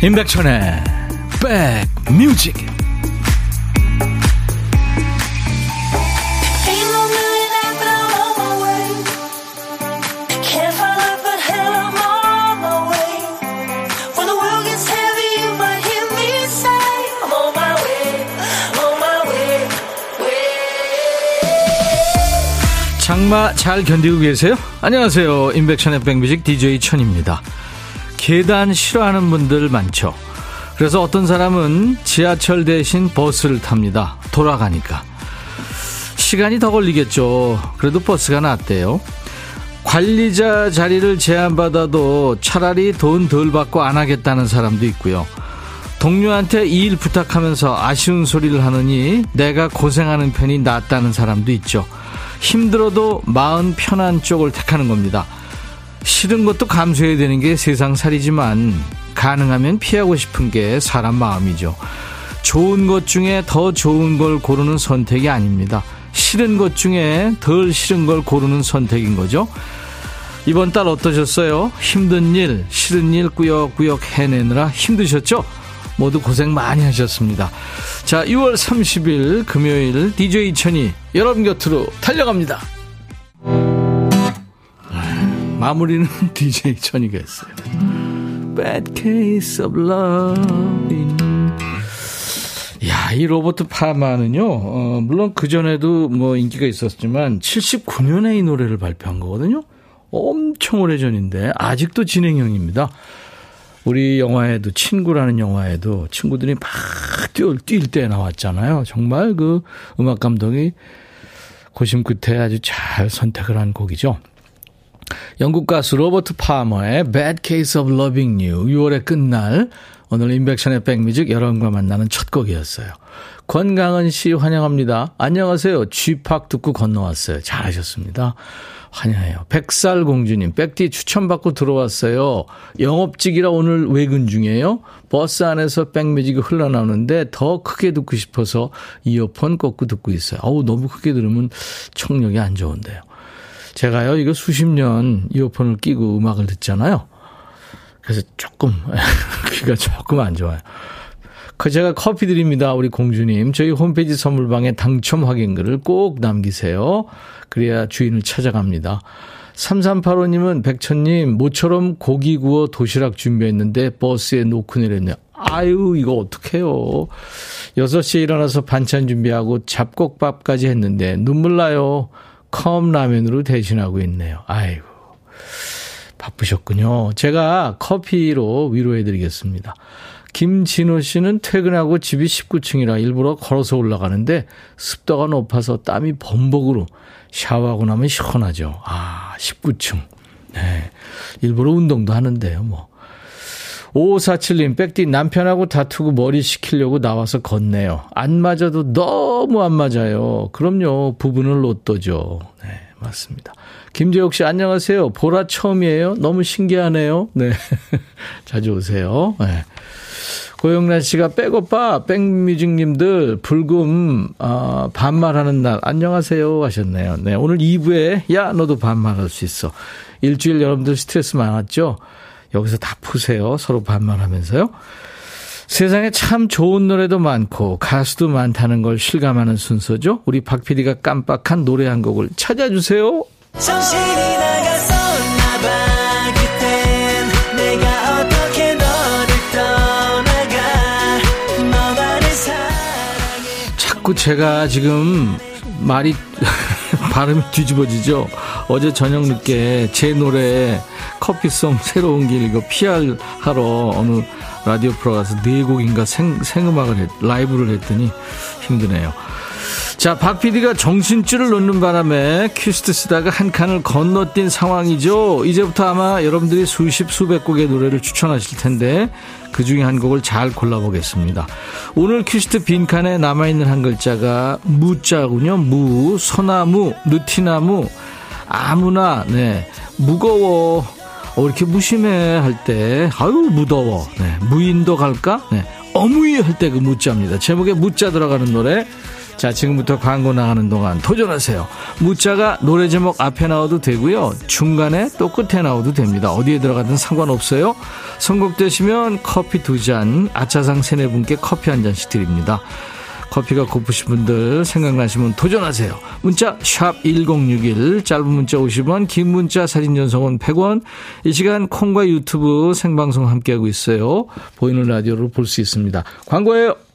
임백천의 백뮤직 장마 잘 견디고 계세요? 안녕하세요. 임백천의 백뮤직 DJ 천입니다. 계단 싫어하는 분들 많죠. 그래서 어떤 사람은 지하철 대신 버스를 탑니다. 돌아가니까. 시간이 더 걸리겠죠. 그래도 버스가 낫대요. 관리자 자리를 제한받아도 차라리 돈 덜 받고 안 하겠다는 사람도 있고요. 동료한테 이 일 부탁하면서 아쉬운 소리를 하느니 내가 고생하는 편이 낫다는 사람도 있죠. 힘들어도 마음 편한 쪽을 택하는 겁니다. 싫은 것도 감수해야 되는 게 세상 살이지만 가능하면 피하고 싶은 게 사람 마음이죠. 좋은 것 중에 더 좋은 걸 고르는 선택이 아닙니다. 싫은 것 중에 덜 싫은 걸 고르는 선택인 거죠. 이번 달 어떠셨어요? 힘든 일, 싫은 일 꾸역꾸역 해내느라 힘드셨죠? 모두 고생 많이 하셨습니다. 자, 6월 30일 금요일 DJ 천이 여러분 곁으로 달려갑니다. 마무리는 DJ 천이가 했어요. Bad case of loving. 야, 이 로버트 파마는요, 어, 물론 그전에도 뭐 인기가 있었지만, 79년에 이 노래를 발표한 거거든요? 엄청 오래 전인데, 아직도 진행형입니다. 우리 영화에도, 친구라는 영화에도 친구들이 막 뛸, 뛸때 나왔잖아요. 정말 그 음악 감독이 고심 끝에 아주 잘 선택을 한 곡이죠. 영국 가수 로버트 파머의 Bad Case of Loving You 6월의 끝날 오늘 인백션의 백뮤직 여러분과 만나는 첫 곡이었어요. 권강은 씨 환영합니다. 안녕하세요. 쥐팍 듣고 건너왔어요. 잘하셨습니다. 환영해요. 백살 공주님, 백디 추천받고 들어왔어요. 영업직이라 오늘 외근 중이에요. 버스 안에서 백뮤직이 흘러나오는데 더 크게 듣고 싶어서 이어폰 꽂고 듣고 있어요. 어우, 너무 크게 들으면 청력이 안 좋은데요. 제가요, 이거 수십 년 이어폰을 끼고 음악을 듣잖아요. 그래서 조금, 귀가 조금 안 좋아요. 그 제가 커피 드립니다. 우리 공주님. 저희 홈페이지 선물방에 당첨 확인글을 꼭 남기세요. 그래야 주인을 찾아갑니다. 3385님은 백천님, 모처럼 고기 구워 도시락 준비했는데 버스에 놓고 내렸네요. 아유, 이거 어떡해요. 6시에 일어나서 반찬 준비하고 잡곡밥까지 했는데 눈물 나요. 컵라면으로 대신하고 있네요. 아이고. 바쁘셨군요. 제가 커피로 위로해 드리겠습니다. 김진호 씨는 퇴근하고 집이 19층이라 일부러 걸어서 올라가는데 습도가 높아서 땀이 범벅으로 샤워하고 나면 시원하죠. 아, 19층. 네. 일부러 운동도 하는데요, 뭐. 5547님, 백디 남편하고 다투고 머리 식히려고 나와서 걷네요. 안 맞아도 너무 안 맞아요. 그럼요, 부부는 로또죠. 네, 맞습니다. 김재욱 씨, 안녕하세요. 보라 처음이에요? 너무 신기하네요. 네. 자주 오세요. 네. 고영란 씨가 백오빠, 백뮤직님들, 불금, 어, 반말하는 날, 안녕하세요 하셨네요. 네, 오늘 2부에, 야, 너도 반말할 수 있어. 일주일 여러분들 스트레스 많았죠? 여기서 다 푸세요. 서로 반말하면서요. 세상에 참 좋은 노래도 많고 가수도 많다는 걸 실감하는 순서죠. 우리 박 PD가 깜빡한 노래 한 곡을 찾아주세요. 자꾸 제가 지금 말이 발음이 뒤집어지죠. 어제 저녁 늦게 제 노래 커피송 새로운 길 이거 PR 하러 어느 라디오 프로 가서 네 곡인가 생, 생음악을 했, 라이브를 했더니 힘드네요. 자, 박 PD가 정신줄을 놓는 바람에 퀴스트 쓰다가 한 칸을 건너뛴 상황이죠. 이제부터 아마 여러분들이 수십, 수백 곡의 노래를 추천하실 텐데 그 중에 한 곡을 잘 골라보겠습니다. 오늘 퀴스트 빈칸에 남아있는 한 글자가 무자군요. 무, 소나무, 느티나무, 아무나, 네. 무거워. 어, 이렇게 무심해 할 때, 아유, 무더워. 네. 무인도 갈까? 네. 어무이 할 때 그 무자입니다. 제목에 무자 들어가는 노래 자, 지금부터 광고 나가는 동안 도전하세요. 문자가 노래 제목 앞에 나와도 되고요. 중간에 또 끝에 나와도 됩니다. 어디에 들어가든 상관없어요. 선곡되시면 커피 두 잔, 아차상 세네 분께 커피 한 잔씩 드립니다. 커피가 고프신 분들 생각나시면 도전하세요. 문자 1061, 짧은 문자 50원, 긴 문자 사진 전송은 100원. 이 시간 콩과 유튜브 생방송 함께하고 있어요. 보이는 라디오로 볼 수 있습니다. 광고예요.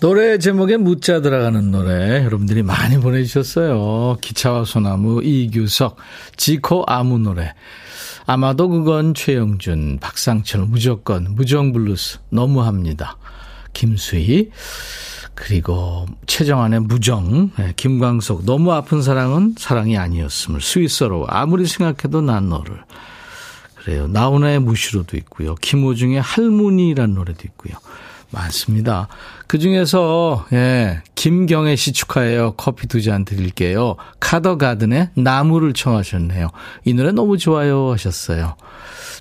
노래 제목에 묻자 들어가는 노래 여러분들이 많이 보내주셨어요. 기차와 소나무, 이규석, 지코 아무 노래. 아마도 그건 최영준, 박상철, 무조건, 무정블루스, 너무합니다. 김수희, 그리고 최정안의 무정, 네, 김광석, 너무 아픈 사랑은 사랑이 아니었음을, 스위스로 아무리 생각해도 난 너를. 그래요. 나훈아의 무시로도 있고요. 김호중의 할머니라는 노래도 있고요. 많습니다. 그 중에서, 예, 김경애 씨 축하해요. 커피 두 잔 드릴게요. 카더가든의 나무를 청하셨네요. 이 노래 너무 좋아요 하셨어요.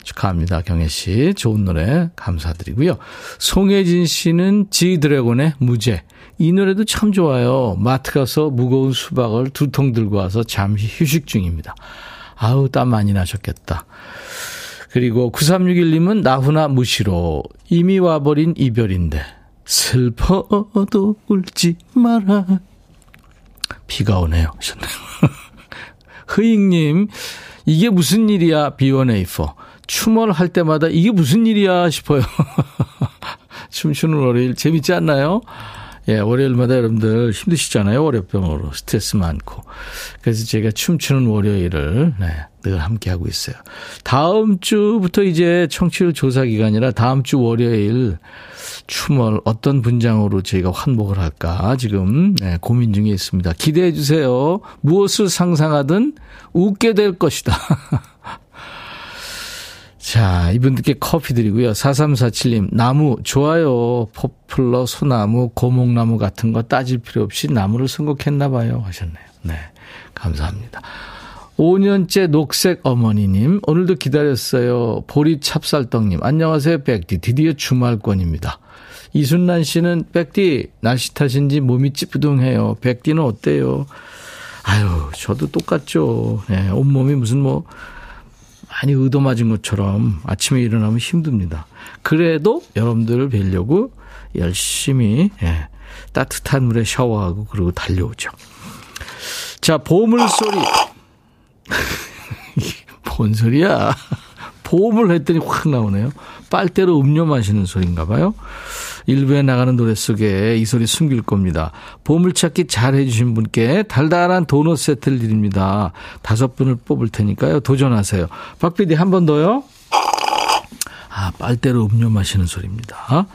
축하합니다. 경애 씨. 좋은 노래 감사드리고요. 송혜진 씨는 지드래곤의 무죄. 이 노래도 참 좋아요. 마트 가서 무거운 수박을 두 통 들고 와서 잠시 휴식 중입니다. 아우, 땀 많이 나셨겠다. 그리고 9361님은 나훈아 무시로 이미 와버린 이별인데 슬퍼도 울지 마라. 비가 오네요. 흐잉님, 이게 무슨 일이야, B1A4. 춤을 할 때마다 이게 무슨 일이야 싶어요. 춤추는 월요일 재밌지 않나요? 예, 월요일마다 여러분들 힘드시잖아요. 월요병으로 스트레스 많고. 그래서 제가 춤추는 월요일을 네, 늘 함께 하고 있어요. 다음 주부터 이제 청취율 조사 기간이라 다음 주 월요일 춤을 어떤 분장으로 저희가 환복을 할까 지금 네, 고민 중에 있습니다. 기대해 주세요. 무엇을 상상하든 웃게 될 것이다. 자, 이분들께 커피 드리고요. 4347님, 나무, 좋아요. 포플러, 소나무, 고목나무 같은 거 따질 필요 없이 나무를 선곡했나봐요. 하셨네요. 네. 감사합니다. 5년째 녹색 어머니님, 오늘도 기다렸어요. 보리 찹쌀떡님, 안녕하세요, 백디. 드디어 주말권입니다. 이순란 씨는 백디, 날씨 탓인지 몸이 찌뿌둥해요. 백디는 어때요? 아유, 저도 똑같죠. 네, 온몸이 무슨 뭐, 많이 의도 맞은 것처럼 아침에 일어나면 힘듭니다. 그래도 여러분들을 뵈려고 열심히 예, 따뜻한 물에 샤워하고 그리고 달려오죠. 자, 보물 소리. 뭔 소리야? 보험을 했더니 확 나오네요. 빨대로 음료 마시는 소리인가 봐요. 일부에 나가는 노래 속에 이 소리 숨길 겁니다. 보물찾기 잘 해주신 분께 달달한 도넛 세트를 드립니다. 다섯 분을 뽑을 테니까요. 도전하세요. 박 PD 한 번 더요. 아, 빨대로 음료 마시는 소리입니다.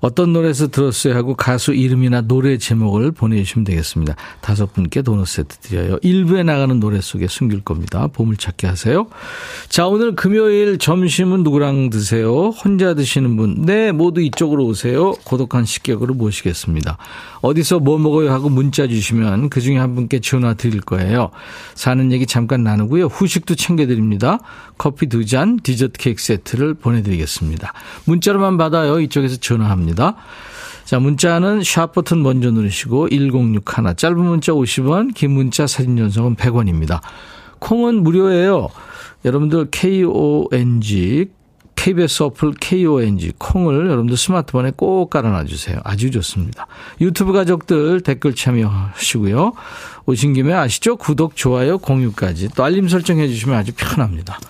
어떤 노래에서 들었어요 하고 가수 이름이나 노래 제목을 보내주시면 되겠습니다. 다섯 분께 도넛 세트 드려요. 일부에 나가는 노래 속에 숨길 겁니다. 보물찾기 하세요. 자, 오늘 금요일 점심은 누구랑 드세요? 혼자 드시는 분? 네, 모두 이쪽으로 오세요. 고독한 식객으로 모시겠습니다. 어디서 뭐 먹어요 하고 문자 주시면 그 중에 한 분께 전화 드릴 거예요. 사는 얘기 잠깐 나누고요. 후식도 챙겨드립니다. 커피 두 잔, 디저트 케이크 세트를 보내드리겠습니다. 문자로만 받아요. 이쪽에서 전화합니다. 자, 문자는 샵 버튼 먼저 누르시고 1061 짧은 문자 50원, 긴 문자 사진 전송은 100원입니다. 콩은 무료예요. 여러분들 KONG KBS 어플 KONG 콩을 여러분들 스마트폰에 꼭 깔아놔 주세요. 아주 좋습니다. 유튜브 가족들 댓글 참여하시고요. 오신 김에 아시죠? 구독, 좋아요, 공유까지 또 알림 설정해 주시면 아주 편합니다.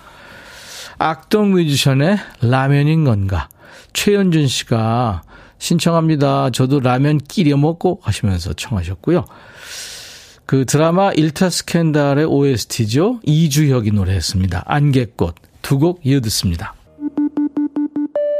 악동 뮤지션의 라면인 건가? 최현준 씨가 신청합니다. 저도 라면 끼려 먹고 하시면서 청하셨고요. 그 드라마 일타 스캔달의 OST죠. 이주혁이 노래했습니다. 안개꽃 두 곡 이어 듣습니다.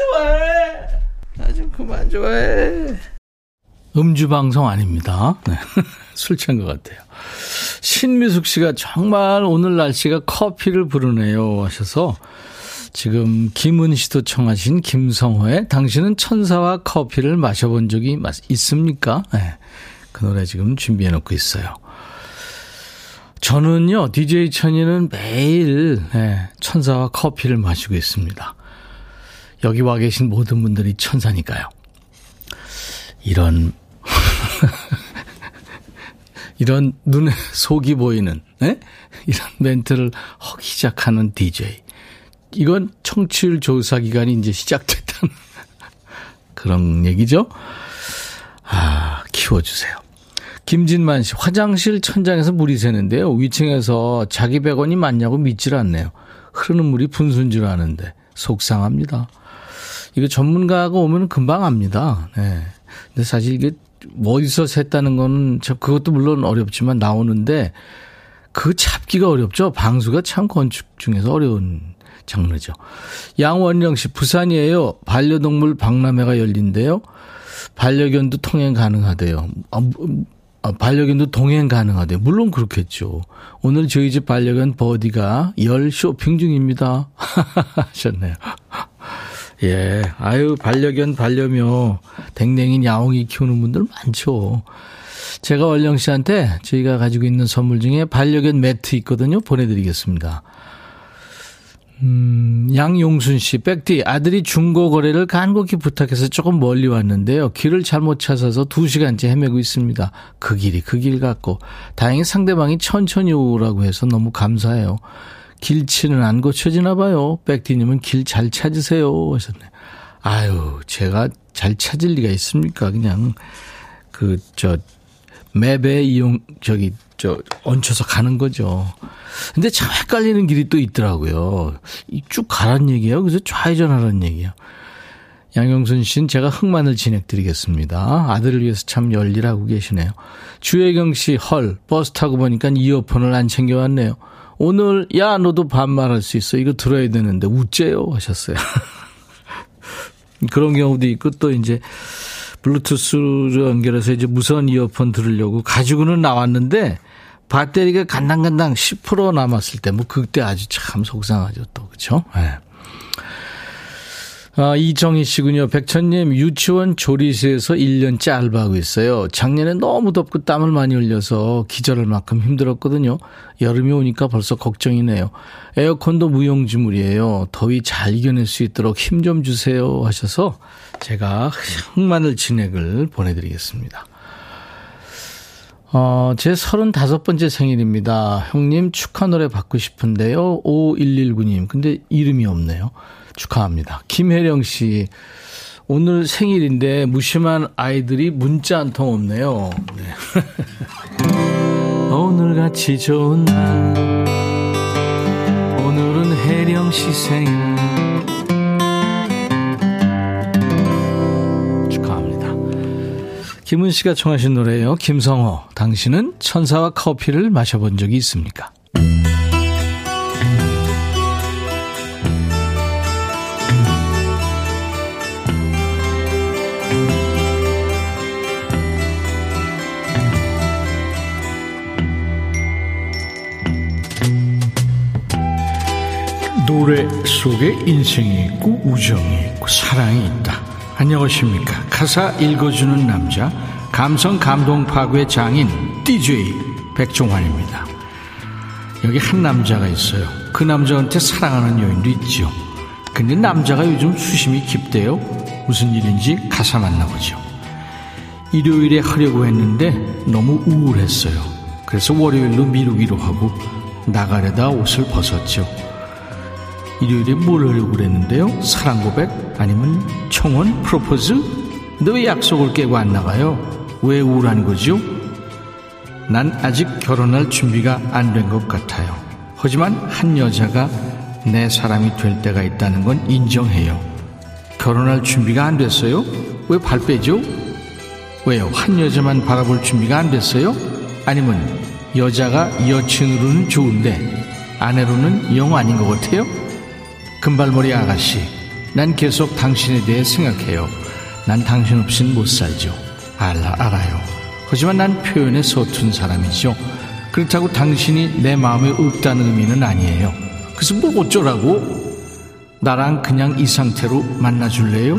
좋아해 나 좀 그만 좋아해 음주 방송 아닙니다 네. 술 취한 것 같아요 신미숙 씨가 정말 오늘 날씨가 커피를 부르네요 하셔서 지금 김은 씨도 청하신 김성호의 당신은 천사와 커피를 마셔본 적이 맞- 있습니까? 네. 그 노래 지금 준비해 놓고 있어요. 저는요, DJ 천이는 매일 네, 천사와 커피를 마시고 있습니다. 여기 와 계신 모든 분들이 천사니까요. 이런, 이런 눈에 속이 보이는, 네? 이런 멘트를 하기 시작하는 DJ. 이건 청취율 조사 기간이 이제 시작됐다는 그런 얘기죠. 아, 키워주세요. 김진만 씨, 화장실 천장에서 물이 새는데요. 위층에서 자기 백원이 맞냐고 믿질 않네요. 흐르는 물이 분수인 줄 아는데 속상합니다. 이거 전문가가 오면 금방 압니다. 네. 근데 사실 이게 뭐 어디서 샜다는 거는 저 그것도 물론 어렵지만 나오는데 그 잡기가 어렵죠. 방수가 참 건축 중에서 어려운 장르죠. 양원령 씨, 부산이에요. 반려동물 박람회가 열린대요. 반려견도 통행 가능하대요. 아, 뭐, 아, 반려견도 동행 가능하대요. 물론 그렇겠죠. 오늘 저희 집 반려견 버디가 열 쇼핑 중입니다. 하셨네요. 예. 아유, 반려견, 반려묘, 댕댕이, 야옹이 키우는 분들 많죠. 제가 원령 씨한테 저희가 가지고 있는 선물 중에 반려견 매트 있거든요. 보내드리겠습니다. 음, 양용순 씨, 백디, 아들이 중고 거래를 간곡히 부탁해서 조금 멀리 왔는데요. 길을 잘못 찾아서 두 시간째 헤매고 있습니다. 그 길이 그 길 같고, 다행히 상대방이 천천히 오라고 해서 너무 감사해요. 길치는 안 고쳐지나 봐요. 백디님은 길 잘 찾으세요. 하셨네. 아유, 제가 잘 찾을 리가 있습니까? 그냥, 그, 저, 맵에 이용, 저기, 저, 얹혀서 가는 거죠. 근데 참 헷갈리는 길이 또 있더라고요. 이쭉 가란 얘기예요. 그래서 좌회전하라는 얘기예요. 양영순 씨는 제가 흑만을 진행드리겠습니다. 아들을 위해서 참 열일하고 계시네요. 주혜경 씨, 헐, 버스 타고 보니까 이어폰을 안 챙겨왔네요. 오늘, 야, 너도 반말할 수 있어. 이거 들어야 되는데, 우째요? 하셨어요. 그런 경우도 있고, 또 이제, 블루투스로 연결해서 이제 무선 이어폰 들으려고 가지고는 나왔는데, 배터리가 간당간당 10% 남았을 때, 뭐, 그때 아주 참 속상하죠, 또. 그쵸? 예. 아, 이정희 씨군요. 백천님, 유치원 조리실에서 1년째 알바하고 있어요. 작년에 너무 덥고 땀을 많이 흘려서 기절할 만큼 힘들었거든요. 여름이 오니까 벌써 걱정이네요. 에어컨도 무용지물이에요. 더위 잘 이겨낼 수 있도록 힘 좀 주세요. 하셔서 제가 흑마늘 진액을 보내드리겠습니다. 어, 제 35번째 생일입니다. 형님 축하 노래 받고 싶은데요. 5119님. 근데 이름이 없네요. 축하합니다. 김혜령 씨. 오늘 생일인데 무심한 아이들이 문자 한 통 없네요. 네. 오늘 같이 좋은 날. 오늘은 혜령 씨 생일. 축하합니다. 김은 씨가 청하신 노래예요. 김성호. 당신은 천사와 커피를 마셔본 적이 있습니까? 노래 속에 인생이 있고 우정이 있고 사랑이 있다. 안녕하십니까. 가사 읽어주는 남자, 감성 감동 파괴 장인, DJ 백종환입니다. 여기 한 남자가 있어요. 그 남자한테 사랑하는 여인도 있죠. 근데 남자가 요즘 수심이 깊대요. 무슨 일인지 가사 만나보죠. 일요일에 하려고 했는데 너무 우울했어요. 그래서 월요일로 미루기로 하고 나가려다 옷을 벗었죠. 일요일에 뭘 하려고 그랬는데요? 사랑 고백? 아니면 청혼? 프로포즈? 너왜 약속을 깨고 안 나가요? 왜 우울한 거죠? 난 아직 결혼할 준비가 안 된 것 같아요. 하지만 한 여자가 내 사람이 될 때가 있다는 건 인정해요. 결혼할 준비가 안 됐어요? 왜 발 빼죠? 왜요? 한 여자만 바라볼 준비가 안 됐어요? 아니면 여자가 여친으로는 좋은데 아내로는 영 아닌 것 같아요? 금발머리 아가씨, 난 계속 당신에 대해 생각해요. 난 당신 없인 못 살죠. 알아, 알아요. 하지만 난 표현에 서툰 사람이죠. 그렇다고 당신이 내 마음에 없다는 의미는 아니에요. 그래서 뭐 어쩌라고? 나랑 그냥 이 상태로 만나줄래요?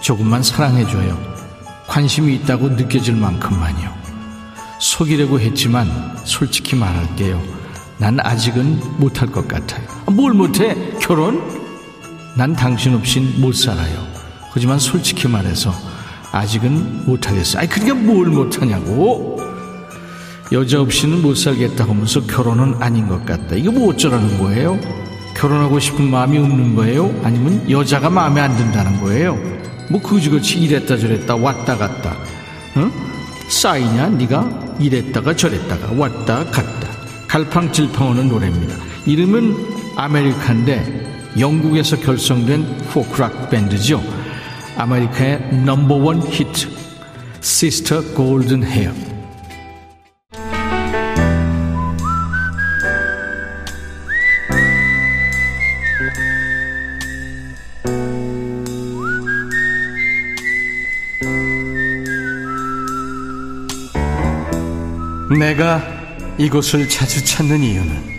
조금만 사랑해줘요. 관심이 있다고 느껴질 만큼만요. 속이려고 했지만 솔직히 말할게요. 난 아직은 못할 것 같아요. 뭘 못해? 결혼? 난 당신 없인 못 살아요. 하지만 솔직히 말해서 아직은 못하겠어. 아니, 그러니까 뭘 못하냐고? 여자 없이는 못 살겠다 하면서 결혼은 아닌 것 같다. 이거 뭐 어쩌라는 거예요? 결혼하고 싶은 마음이 없는 거예요? 아니면 여자가 마음에 안 든다는 거예요? 뭐 그지그지 이랬다 저랬다 왔다 갔다 응? 싸이냐 네가 이랬다가 저랬다가 왔다 갔다 갈팡질팡하는 노래입니다. 이름은 아메리카인데 영국에서 결성된 포크락 밴드죠. 아메리카의 넘버원 히트 Sister Golden Hair 내가 이곳을 자주 찾는 이유는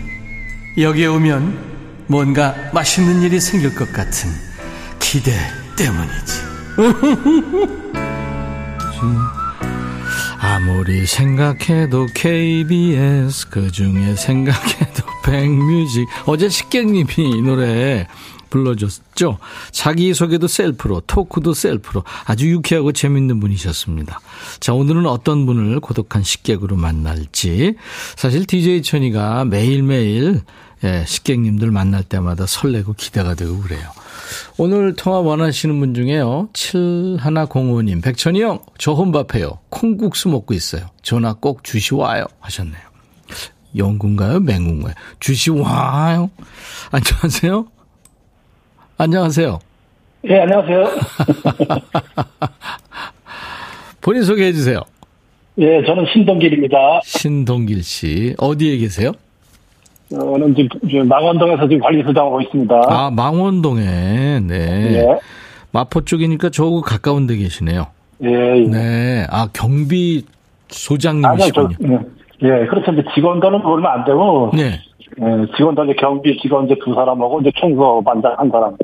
여기에 오면 뭔가 맛있는 일이 생길 것 같은 기대 때문이지. 아무리 생각해도 KBS 그 중에 생각해도 백뮤직 어제 식객님이 이 노래 불러줬죠. 자기소개도 셀프로, 토크도 셀프로 아주 유쾌하고 재밌는 분이셨습니다. 자, 오늘은 어떤 분을 고독한 식객으로 만날지. 사실 DJ 천이가 매일매일 예, 식객님들 만날 때마다 설레고 기대가 되고 그래요. 오늘 통화 원하시는 분 중에요. 7105님, 백천이 형, 저 혼밥해요. 콩국수 먹고 있어요. 전화 꼭 주시와요. 하셨네요. 영군가요? 맹군가요? 주시와요? 안녕하세요? 안녕하세요. 예, 안녕하세요. 본인 소개해 주세요. 예, 저는 신동길입니다. 신동길 씨. 어디에 계세요? 저는 지금 망원동에서 지금 관리소장 하고 있습니다. 아, 망원동에. 네. 예. 마포 쪽이니까 저하고 가까운 데 계시네요. 예, 예. 네. 아, 경비 아니요, 저, 소장님이시군요. 예, 예, 그렇죠. 이제 직원들은 얼마 안 되고, 네. 예, 직원들 이제 경비 직원 이제 두 사람하고 이제 청소 반장 한 사람.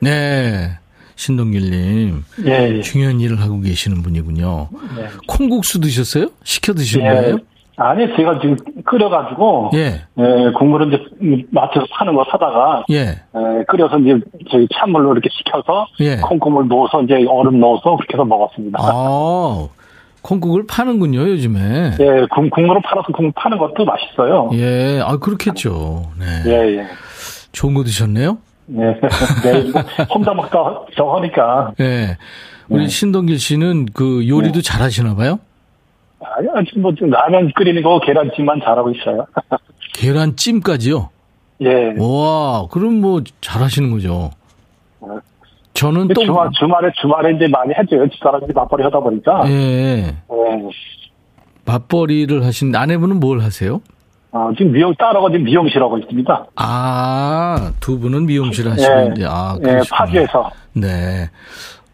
네. 신동길님. 예, 예. 중요한 일을 하고 계시는 분이군요. 네. 콩국수 드셨어요? 시켜 드신 예. 거예요? 아니, 제가 지금 끓여가지고, 예. 예, 국물을 이제 마트에서 파는 거 사다가, 예. 예, 끓여서 이제 저희 찬물로 이렇게 식혀서, 예. 콩고물 넣어서 이제 얼음 넣어서 그렇게 해서 먹었습니다. 아, 콩국을 파는군요, 요즘에. 예, 국, 국물을 팔아서 국물 파는 것도 맛있어요. 예. 아, 그렇겠죠. 네. 예, 예. 좋은 거 드셨네요? 예. 네, 이거 혼자 먹다 저 하니까. 예. 우리 네. 신동길 씨는 그 요리도 잘 하시나 봐요? 아니, 아직 뭐, 지금 라면 끓이는 거 계란찜만 잘하고 있어요. 계란찜까지요? 예. 와, 그럼 뭐 잘 하시는 거죠. 저는 또 주말, 주말에, 주말에 이제 많이 해줘요. 집사람이 맞벌이 하다 보니까. 예. 예. 맞벌이를 하신 아내분은 뭘 하세요? 어, 지금 미용, 따라가 지금 미용실 하고 있습니다. 아, 두 분은 미용실 하시고 예. 아, 예, 그러시구나. 파주에서. 네.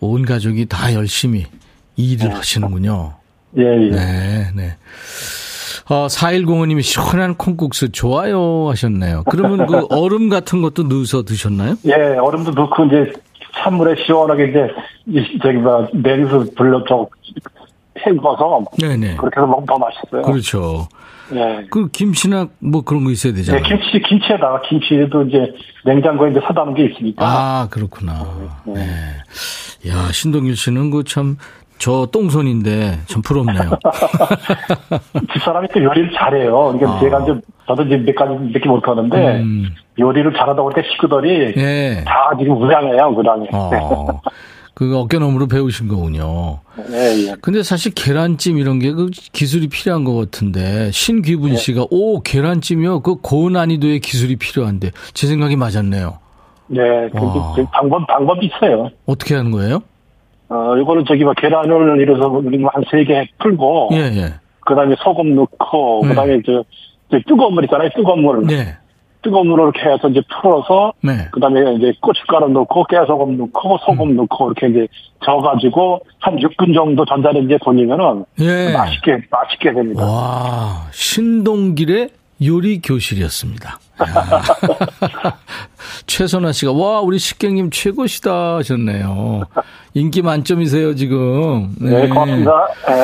온 가족이 다 열심히 일을 하시는군요. 예, 예. 네, 네. 어, 4105님이 시원한 콩국수 좋아요 하셨네요. 그러면 그 얼음 같은 것도 넣어서 드셨나요? 예, 얼음도 넣고 이제 찬물에 시원하게 이제, 이- 저기, 뭐, 냉수 불러, 저, 헹궈서. 네네. 그렇게 해서 먹으면 더 맛있어요. 그렇죠. 예. 그 김치나 뭐 그런 거 있어야 예, 되잖아요. 김치, 김치에다가 김치에도 이제 냉장고에 이제 사다 놓은 게 있으니까. 아, 그렇구나. 네. 야, 신동일 씨는 그참 저 똥손인데 좀 부럽네요. 집 사람이 또 요리를 잘해요. 그러니까 아. 제가 이제 저도 이제 몇 가지 몇개 못하는데 음. 요리를 잘하다 보니까 식구들이 예. 다 지금 우량해요, 우량해. 어. 그 어깨너머로 배우신 거군요. 예, 예. 근데 사실 계란찜 이런 게 그 기술이 필요한 것 같은데 신귀분 씨가 오 계란찜이요 그 고난이도의 기술이 필요한데 제 생각이 맞았네요. 네, 그, 와. 그 방법, 방법이 있어요. 어떻게 하는 거예요? 어, 이거는 저기 막 계란을 이래서 한 세 개 풀고, 예 예. 그 다음에 소금 넣고, 네. 그 다음에 저, 저 뜨거운 물 있잖아요, 뜨거운 물. 네. 뜨거운 물을 이렇게 해서 이제 풀어서, 네. 그 다음에 이제 고춧가루 넣고, 깨소금 넣고, 소금 음. 넣고, 이렇게 이제 저어가지고, 한 6분 정도 전자레인지에 돌리면은, 예. 맛있게, 맛있게 됩니다. 와 신동길의 요리 교실이었습니다. 야. 최선아 씨가 와 우리 식객님 최고시다 하셨네요. 인기 만점이세요 지금. 네, 고맙습니다. 예,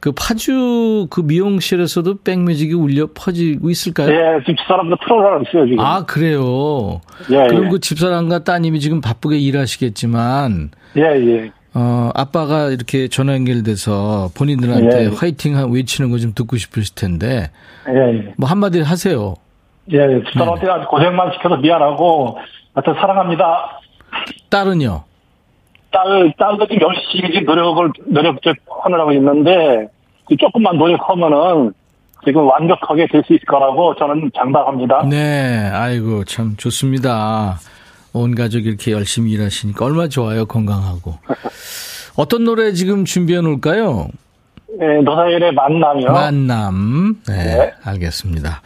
그 파주 그 미용실에서도 백뮤직이 울려 퍼지고 있을까요? 예, 지금 집사람도 틀어놓고 있어요, 지금. 아 그래요. 예, 그럼 예. 그 집사람과 따님이 지금 바쁘게 일하시겠지만 예, 예. 어 아빠가 이렇게 전화 연결돼서 본인들한테 예, 예. 화이팅 하- 외치는 거 좀 듣고 싶으실 텐데 예, 예. 뭐 한마디 하세요. 예, 집사람한테 아주 고생만 시켜서 미안하고, 하여튼 사랑합니다. 딸은요. 딸, 딸도 지금 열심히 지금 노력을, 노력 하느라고 있는데, 그 조금만 노력하면은 지금 완벽하게 될 수 있을 거라고 저는 장담합니다. 네, 아이고 참 좋습니다. 온 가족이 이렇게 열심히 일하시니까 얼마나 좋아요 건강하고. 어떤 노래 지금 준비해 놓을까요? 예, 노사연의 만남이요. 만남. 네, 네. 알겠습니다.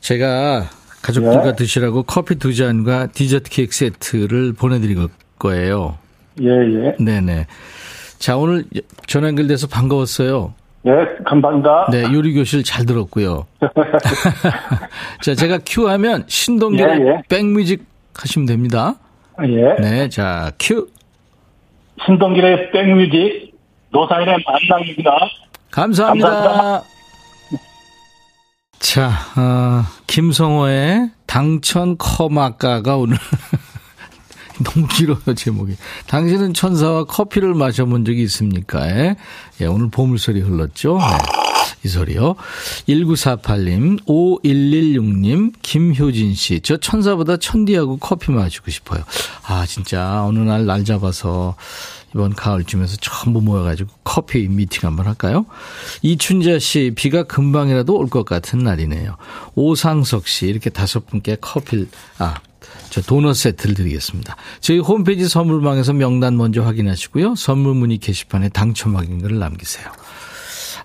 제가 가족들과 네. 드시라고 커피 두 잔과 디저트 케이크 세트를 보내드릴 거예요. 예, 예. 네네. 자, 오늘 전화 연결돼서 반가웠어요. 예, 감사합니다. 네, 요리교실 잘 들었고요. 자, 제가 큐 하면 신동길의 예, 예. 백뮤직 하시면 됩니다. 예. 네, 자, 큐. 신동길의 백뮤직, 노사연의 만남입니다. 감사합니다. 감사합니다. 자, 어, 김성호의 당천 커마카가 오늘 너무 길어요, 제목이. 당신은 천사와 커피를 마셔본 적이 있습니까? 예, 예, 오늘 보물소리 흘렀죠? 네, 이 소리요. 1948님, 5116님, 김효진 씨. 저 천사보다 천디하고 커피 마시고 싶어요. 아, 진짜, 어느 날 날 잡아서 이번 가을쯤에서 전부 모여가지고 커피 미팅 한번 할까요? 이춘자 씨, 비가 금방이라도 올 것 같은 날이네요. 오상석 씨, 이렇게 다섯 분께 커피, 아, 저 도넛 세트를 드리겠습니다. 저희 홈페이지 선물방에서 명단 먼저 확인하시고요. 선물 문의 게시판에 당첨 확인글을 남기세요.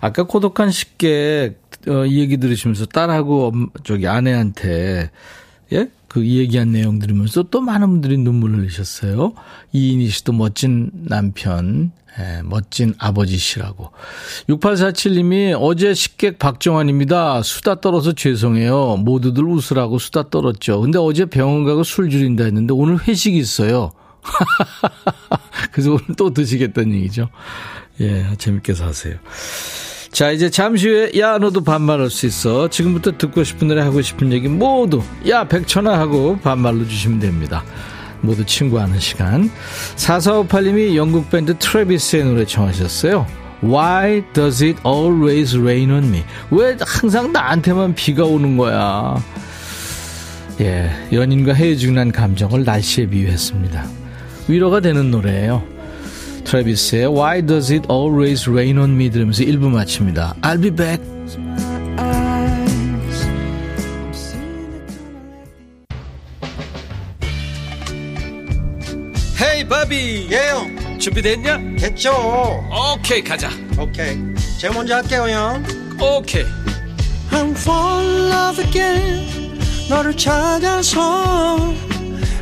아까 고독한 식객 어, 이 얘기 들으시면서 딸하고 엄- 저기 아내한테 예? 그 얘기한 내용 들으면서 또 많은 분들이 눈물 흘리셨어요. 이인희 씨도 멋진 남편, 예, 멋진 아버지시라고. 6847님이 어제 식객 박정환입니다. 수다 떨어서 죄송해요. 모두들 웃으라고 수다 떨었죠. 근데 어제 병원 가고 술 줄인다 했는데 오늘 회식이 있어요. 그래서 오늘 또 드시겠다는 얘기죠. 예, 재밌게 사세요. 자, 이제 잠시 후에, 야, 너도 반말할 수 있어. 지금부터 듣고 싶은 노래 하고 싶은 얘기 모두, 야, 백천아 하고 반말로 주시면 됩니다. 모두 친구하는 시간. 4458님이 영국 밴드 트래비스의 노래 청하셨어요. Why does it always rain on me? 왜 항상 나한테만 비가 오는 거야? 예, 연인과 헤어지고 감정을 날씨에 비유했습니다. 위로가 되는 노래예요. 트래비스의 Why Does It Always Rain On Me 들으면서 1부 마칩니다. I'll be back. 헤이 바비 예영. 준비됐냐? 됐죠. 오케이 가자. 오케이. 제가 먼저 할게요 형. 오케이. I'm fall in love again. 너를 찾아서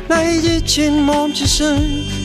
나의 지친 몸짓은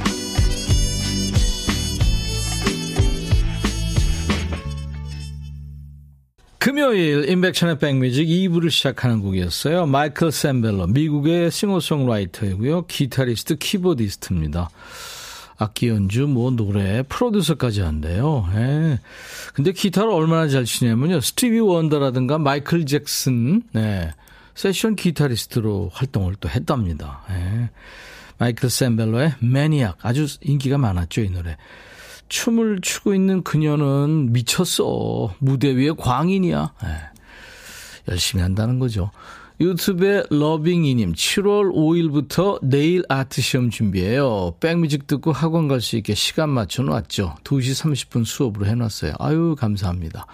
금요일 인백션의 백뮤직 2부를 시작하는 곡이었어요. 마이클 셈벨로 미국의 싱어송라이터이고요. 기타리스트 keyboardist입니다. 악기 연주, 뭐 노래, 프로듀서까지 한대요. 예. 근데 기타를 얼마나 잘 치냐면요. 스티비 원더라든가 마이클 잭슨, 네. 세션 기타리스트로 활동을 또 했답니다. 예. 마이클 셈벨로의 Maniac 아주 인기가 많았죠, 이 노래. 춤을 추고 있는 그녀는 미쳤어. 무대 위에 광인이야. 네. 열심히 한다는 거죠. 유튜브에 러빙이님 7월 5일부터 내일 아트 시험 준비해요. 백뮤직 듣고 학원 갈 수 있게 시간 맞춰 놨죠. 2시 30분 수업으로 해놨어요. 아유 감사합니다.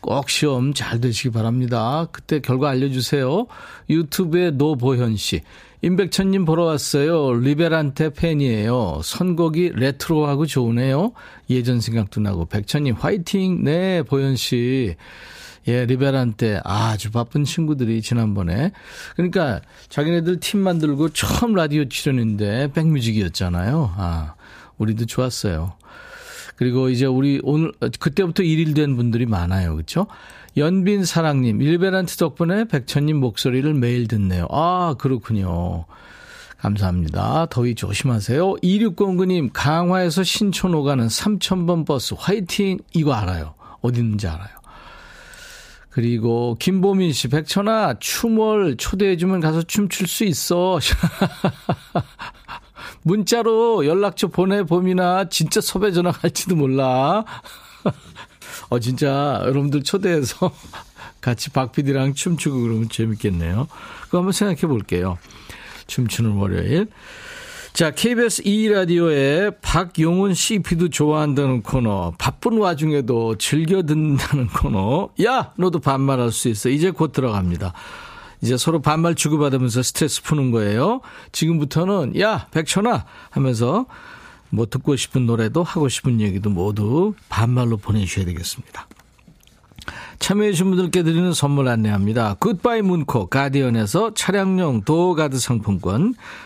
꼭 시험 잘 되시기 바랍니다. 그때 결과 알려주세요. 유튜브에 노보현 씨. 임백천님 보러 왔어요. 리베란테 팬이에요. 선곡이 레트로하고 좋으네요. 예전 생각도 나고. 백천님 화이팅. 네, 보현 씨. 예, 리베란테 아주 바쁜 친구들이 지난번에 그러니까 자기네들 팀 만들고 처음 라디오 출연인데 백뮤직이었잖아요. 아, 우리도 좋았어요. 그리고 이제 우리 오늘 그때부터 일일 된 분들이 많아요. 그렇죠? 연빈 사랑님, 일베란트 덕분에 백천님 목소리를 매일 듣네요. 아, 그렇군요. 감사합니다. 더위 조심하세요. 2609님, 강화에서 신촌 오가는 3000번 버스 화이팅! 이거 알아요. 어디 있는지 알아요. 그리고 김보민 씨, 백천아, 춤을 초대해주면 가서 춤출 수 있어. 문자로 연락처 보내봄이나 진짜 섭외 전화 갈지도 몰라. 어, 진짜 여러분들 초대해서 같이 박 PD랑 춤추고 그러면 재밌겠네요. 그거 한번 생각해 볼게요. 춤추는 월요일. 자, KBS 2라디오에 박용훈 CP도 좋아한다는 코너, 바쁜 와중에도 즐겨 듣는다는 코너, 야! 너도 반말할 수 있어. 이제 곧 들어갑니다. 이제 서로 반말 주고받으면서 스트레스 푸는 거예요. 지금부터는, 야! 백천아! 하면서 뭐 듣고 싶은 노래도 하고 싶은 얘기도 모두 반말로 보내주셔야 되겠습니다. 참여해주신 분들께 드리는 선물 안내합니다. 굿바이 문콕 가디언에서 차량용 도어가드 상품권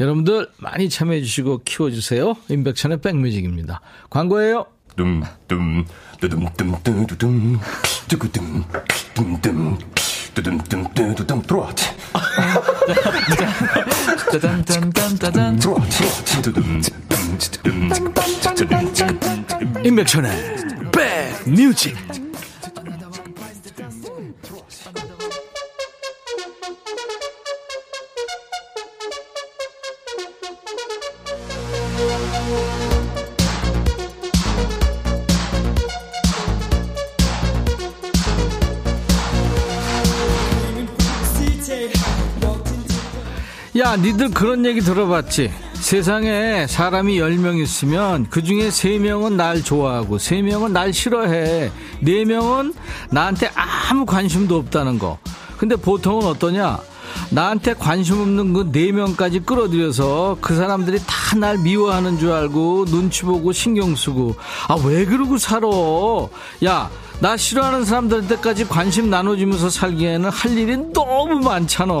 여러분들 많이 참여해 주시고 키워주세요. 임백천의 백뮤직입니다. 광고예요. 둠둠 뚜둠뚜둠뚜둠 뚜구둠 둠둠 뚜둠뚜둠뚜둠 트로트 짜잔짠짠짠짠 트로트 임백천의 백뮤직 야, 니들 그런 얘기 들어봤지? 세상에 사람이 10명 있으면 그 중에 3명은 날 좋아하고 3명은 날 싫어해. 4명은 나한테 아무 관심도 없다는 거. 근데 보통은 어떠냐? 나한테 관심 없는 그 4명까지 끌어들여서 그 사람들이 다 날 미워하는 줄 알고 눈치 보고 신경 쓰고 아, 왜 그러고 살아? 야, 나 싫어하는 사람들한테까지 관심 나눠주면서 살기에는 할 일이 너무 많잖아.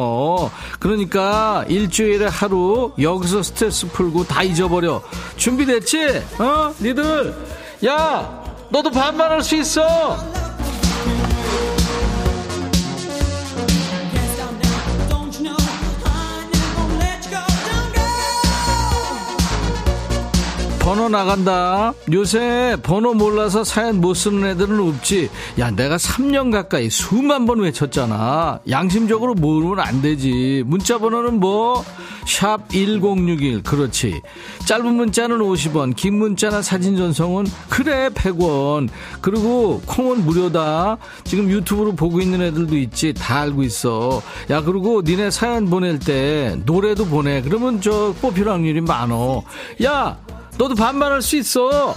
그러니까 일주일에 하루 여기서 스트레스 풀고 다 잊어버려. 준비됐지? 어? 니들. 야, 너도 반말할 수 있어. 번호 나간다. 요새 번호 몰라서 사연 못 쓰는 애들은 없지. 야, 내가 3년 가까이 수만 번 외쳤잖아. 양심적으로 모르면 안 되지. 문자 번호는 뭐? 샵 1061. 그렇지. 짧은 문자는 50원, 긴 문자나 사진 전송은 그래 100원. 그리고 콩은 무료다. 지금 유튜브로 보고 있는 애들도 있지. 다 알고 있어. 야, 그리고 니네 사연 보낼 때 노래도 보내. 그러면 저 뽑힐 확률이 많어. 야, 너도 반말할 수 있어.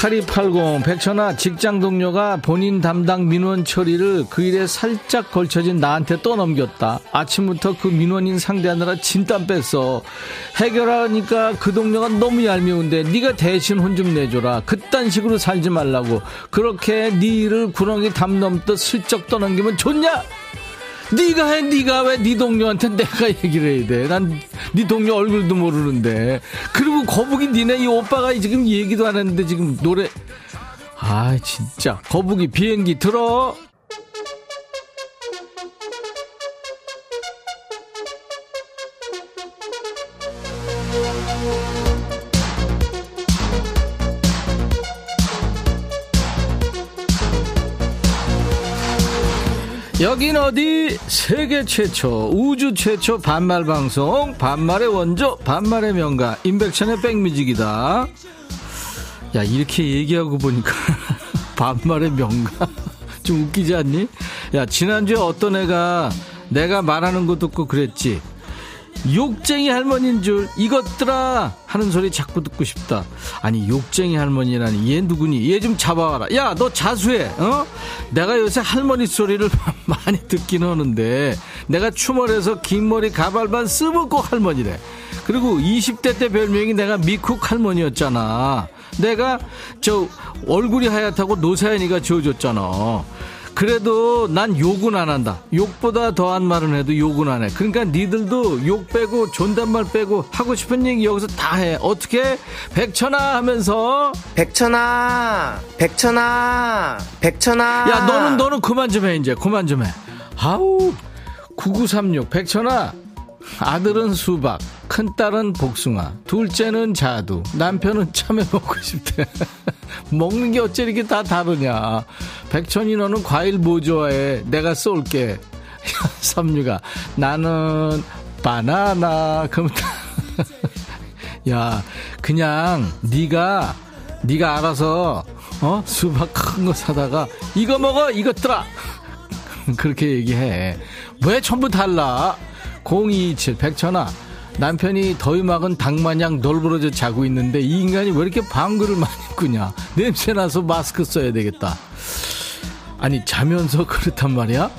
8280 백천아 직장 동료가 본인 담당 민원 처리를 그 일에 살짝 걸쳐진 나한테 또 넘겼다. 아침부터 그 민원인 상대하느라 진땀 뺐어. 해결하니까 그 동료가 너무 얄미운데 네가 대신 혼 좀 내줘라. 그딴 식으로 살지 말라고. 그렇게 네 일을 구렁이 담 넘듯 슬쩍 떠넘기면 좋냐 네가 해, 네가 왜 네 동료한테 내가 얘기를 해야 돼? 난 네 동료 얼굴도 모르는데. 그리고 거북이 니네 이 오빠가 지금 얘기도 안 했는데 지금 노래. 아, 진짜. 거북이 비행기 들어. 여긴 어디? 세계 최초 우주 최초 반말 방송 반말의 원조 반말의 명가 임백천의 백뮤직이다. 야 이렇게 얘기하고 보니까 반말의 명가? 좀 웃기지 않니? 야 지난주에 어떤 애가 내가 말하는 거 듣고 그랬지 욕쟁이 할머니인 줄 이것들아 하는 소리 자꾸 듣고 싶다. 아니 욕쟁이 할머니라니. 얘 누구니? 얘 좀 잡아와라. 야 너 자수해 어? 내가 요새 할머니 소리를 많이 듣긴 하는데 내가 추멀해서 긴 머리 가발반 쓰먹고 할머니래. 그리고 20대 때 별명이 내가 미쿡 할머니였잖아. 내가 저 얼굴이 하얗다고 노사연이가 지어줬잖아 그래도 난 욕은 안 한다. 욕보다 더한 말은 해도 욕은 안 해. 그러니까 니들도 욕 빼고 존댓말 빼고 하고 싶은 얘기 여기서 다 해. 어떻게? 백천아 하면서 백천아, 백천아, 백천아. 야 너는 너는 그만 좀 해 이제 그만 좀 해. 아우 9936 백천아 아들은 수박, 큰딸은 복숭아, 둘째는 자두, 남편은 참외 먹고 싶대. 먹는 게 어째 이렇게 다 다르냐. 백천이 너는 과일 뭐 좋아해? 내가 쏠게. 삼류가 나는 바나나. 그럼 야, 그냥 네가 네가 알아서 어? 수박 큰 거 사다가 이거 먹어 이것들아. 그렇게 얘기해. 왜 전부 달라? 0227 백천아 남편이 더위 막은 닭마냥 널브러져 자고 있는데 이 인간이 왜 이렇게 방구를 많이 꾸냐? 냄새나서 마스크 써야 되겠다. 아니 자면서 그렇단 말이야?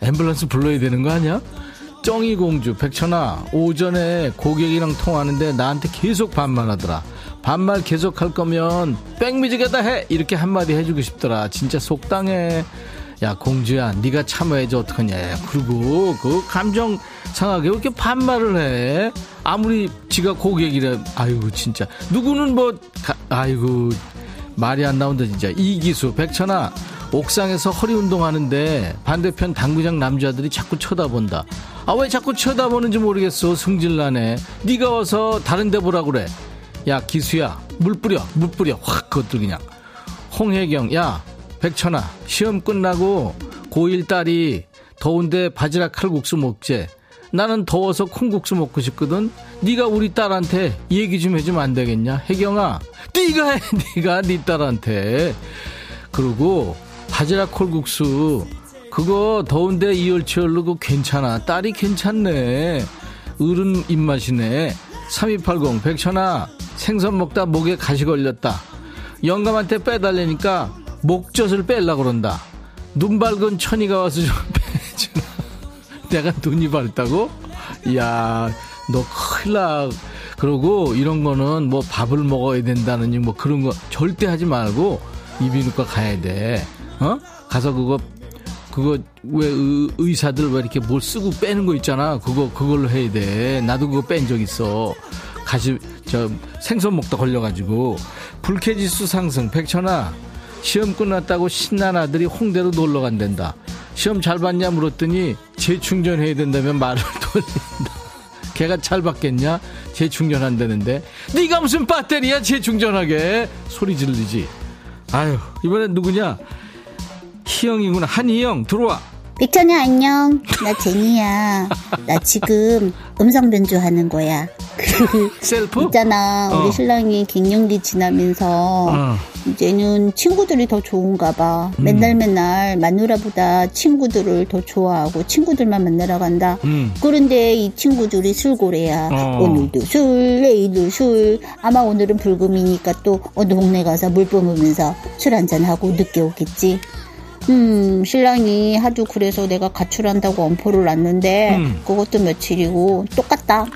앰뷸런스 불러야 되는 거 아니야? 쩡이 공주 백천아 오전에 고객이랑 통화하는데 나한테 계속 반말하더라. 반말 계속 할 거면 백미직에다 해! 이렇게 한마디 해주고 싶더라. 진짜 속당해 야 공주야 네가 참아야지 어떡하냐. 그리고 그 감정 상하게 왜 이렇게 반말을 해. 아무리 지가 고객이래 아이고 진짜. 누구는 뭐 가, 아이고 말이 안 나온다 진짜. 이기수 백천아 옥상에서 허리 운동하는데 반대편 당구장 남자들이 자꾸 쳐다본다. 아 왜 자꾸 쳐다보는지 모르겠어 승질나네. 네가 와서 다른 데 보라 그래. 야 기수야 물 뿌려 물 뿌려. 확 그것도 그냥. 홍혜경 야 백천아 시험 끝나고 고1 딸이 더운데 바지락 칼국수 먹재 나는 더워서 콩국수 먹고 싶거든. 네가 우리 딸한테 얘기 좀 해주면 안 되겠냐? 혜경아 네가 해. 네가 네 딸한테. 그리고 바지락 콩국수 그거 더운데 이열치열로 그 괜찮아. 딸이 괜찮네. 어른 입맛이네. 3280 백천아 생선 먹다 목에 가시 걸렸다. 영감한테 빼달래니까 목젖을 뺄라 그런다. 눈 밝은 천이가 와서 좀 빼주라. 내가 눈이 밝다고? 이야, 너 큰일 나. 그러고 이런 거는 뭐 밥을 먹어야 된다느니 뭐 그런 거 절대 하지 말고 이비인후과 가야 돼. 어? 가서 그거 그거 왜 의, 사들 왜 이렇게 뭘 쓰고 빼는 거 있잖아. 그거 그걸로 해야 돼. 나도 그거 뺀 적 있어. 가시 저 생선 먹다 걸려가지고 불쾌지수 상승 백천아 시험 끝났다고 신난 아들이 홍대로 놀러 간댄다. 시험 잘 봤냐 물었더니 재충전해야 된다면 말을 돌린다. 걔가 잘 받겠냐? 재충전한다는데 네가 무슨 배터리야 재충전하게 소리 지르지. 아유 이번엔 누구냐? 희영이구나 한희영 들어와 백천아 안녕. 나 제니야. 나 지금 음성 변조하는 거야. 그 셀프? 있잖아. 어. 우리 신랑이 갱년기 지나면서 어. 이제는 친구들이 더 좋은가 봐. 음. 맨날 맨날 마누라보다 친구들을 더 좋아하고 친구들만 만나러 간다. 음. 그런데 이 친구들이 술고래야. 어. 오늘도 술, 내일도 술. 아마 오늘은 불금이니까 또 어느 동네 가서 물 뿜으면서 술 한잔하고 늦게 오겠지. 음, 신랑이 하도 그래서 내가 가출한다고 엄포를 놨는데, 음. 그것도 며칠이고, 똑같다.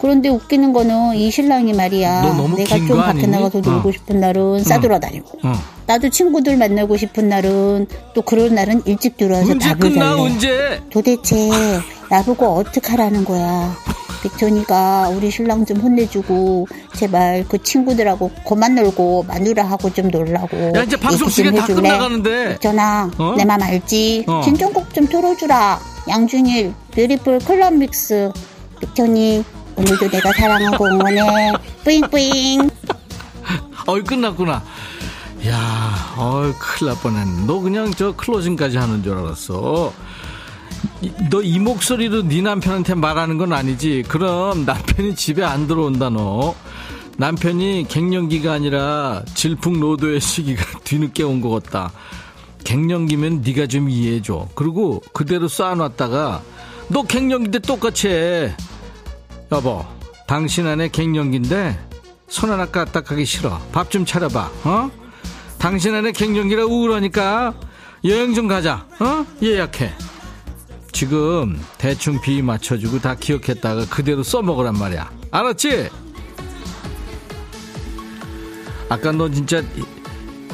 그런데 웃기는 거는 이 신랑이 말이야. 내가 긴좀거 밖에? 나가서 놀고 어. 싶은 날은 싸돌아다니고. 어. 나도 친구들 만나고 싶은 날은 또 그런 날은 일찍 들어와서 언제 밥을. 언제? 도대체 나보고 어떡하라는 거야. 백천이가 우리 신랑 좀 혼내주고 제발 그 친구들하고 그만 놀고 마누라하고 좀 놀라고 야 이제 방송 시간 다? 끝나가는데. 백천아 어? 내맘 알지? 어. 진정곡 좀 틀어주라 양준일 Beautiful Club Mix 백천이 오늘도 내가 사랑하고 응원해 뿌잉뿌잉 어이 끝났구나. 야, 어이 큰일 날 뻔했네. 너 그냥 저 클로징까지 하는 줄 알았어. 너 이 목소리로 네 남편한테 말하는 건 아니지. 그럼 남편이 집에 안 들어온다 너. 남편이 갱년기가 아니라 질풍노도의 시기가 뒤늦게 온 것 같다. 갱년기면 네가 좀 이해해줘. 그리고 그대로 쌓아놨다가 너 갱년기 때 똑같이 해. 여보, 당신 안에 갱년기인데 손 하나 까딱하기 싫어. 밥 좀 차려봐. 어? 당신 안에 갱년기라 우울하니까 여행 좀 가자. 어? 예약해. 지금 대충 비 맞춰주고 다 기억했다가 그대로 써먹으란 말이야. 알았지? 아까 너 진짜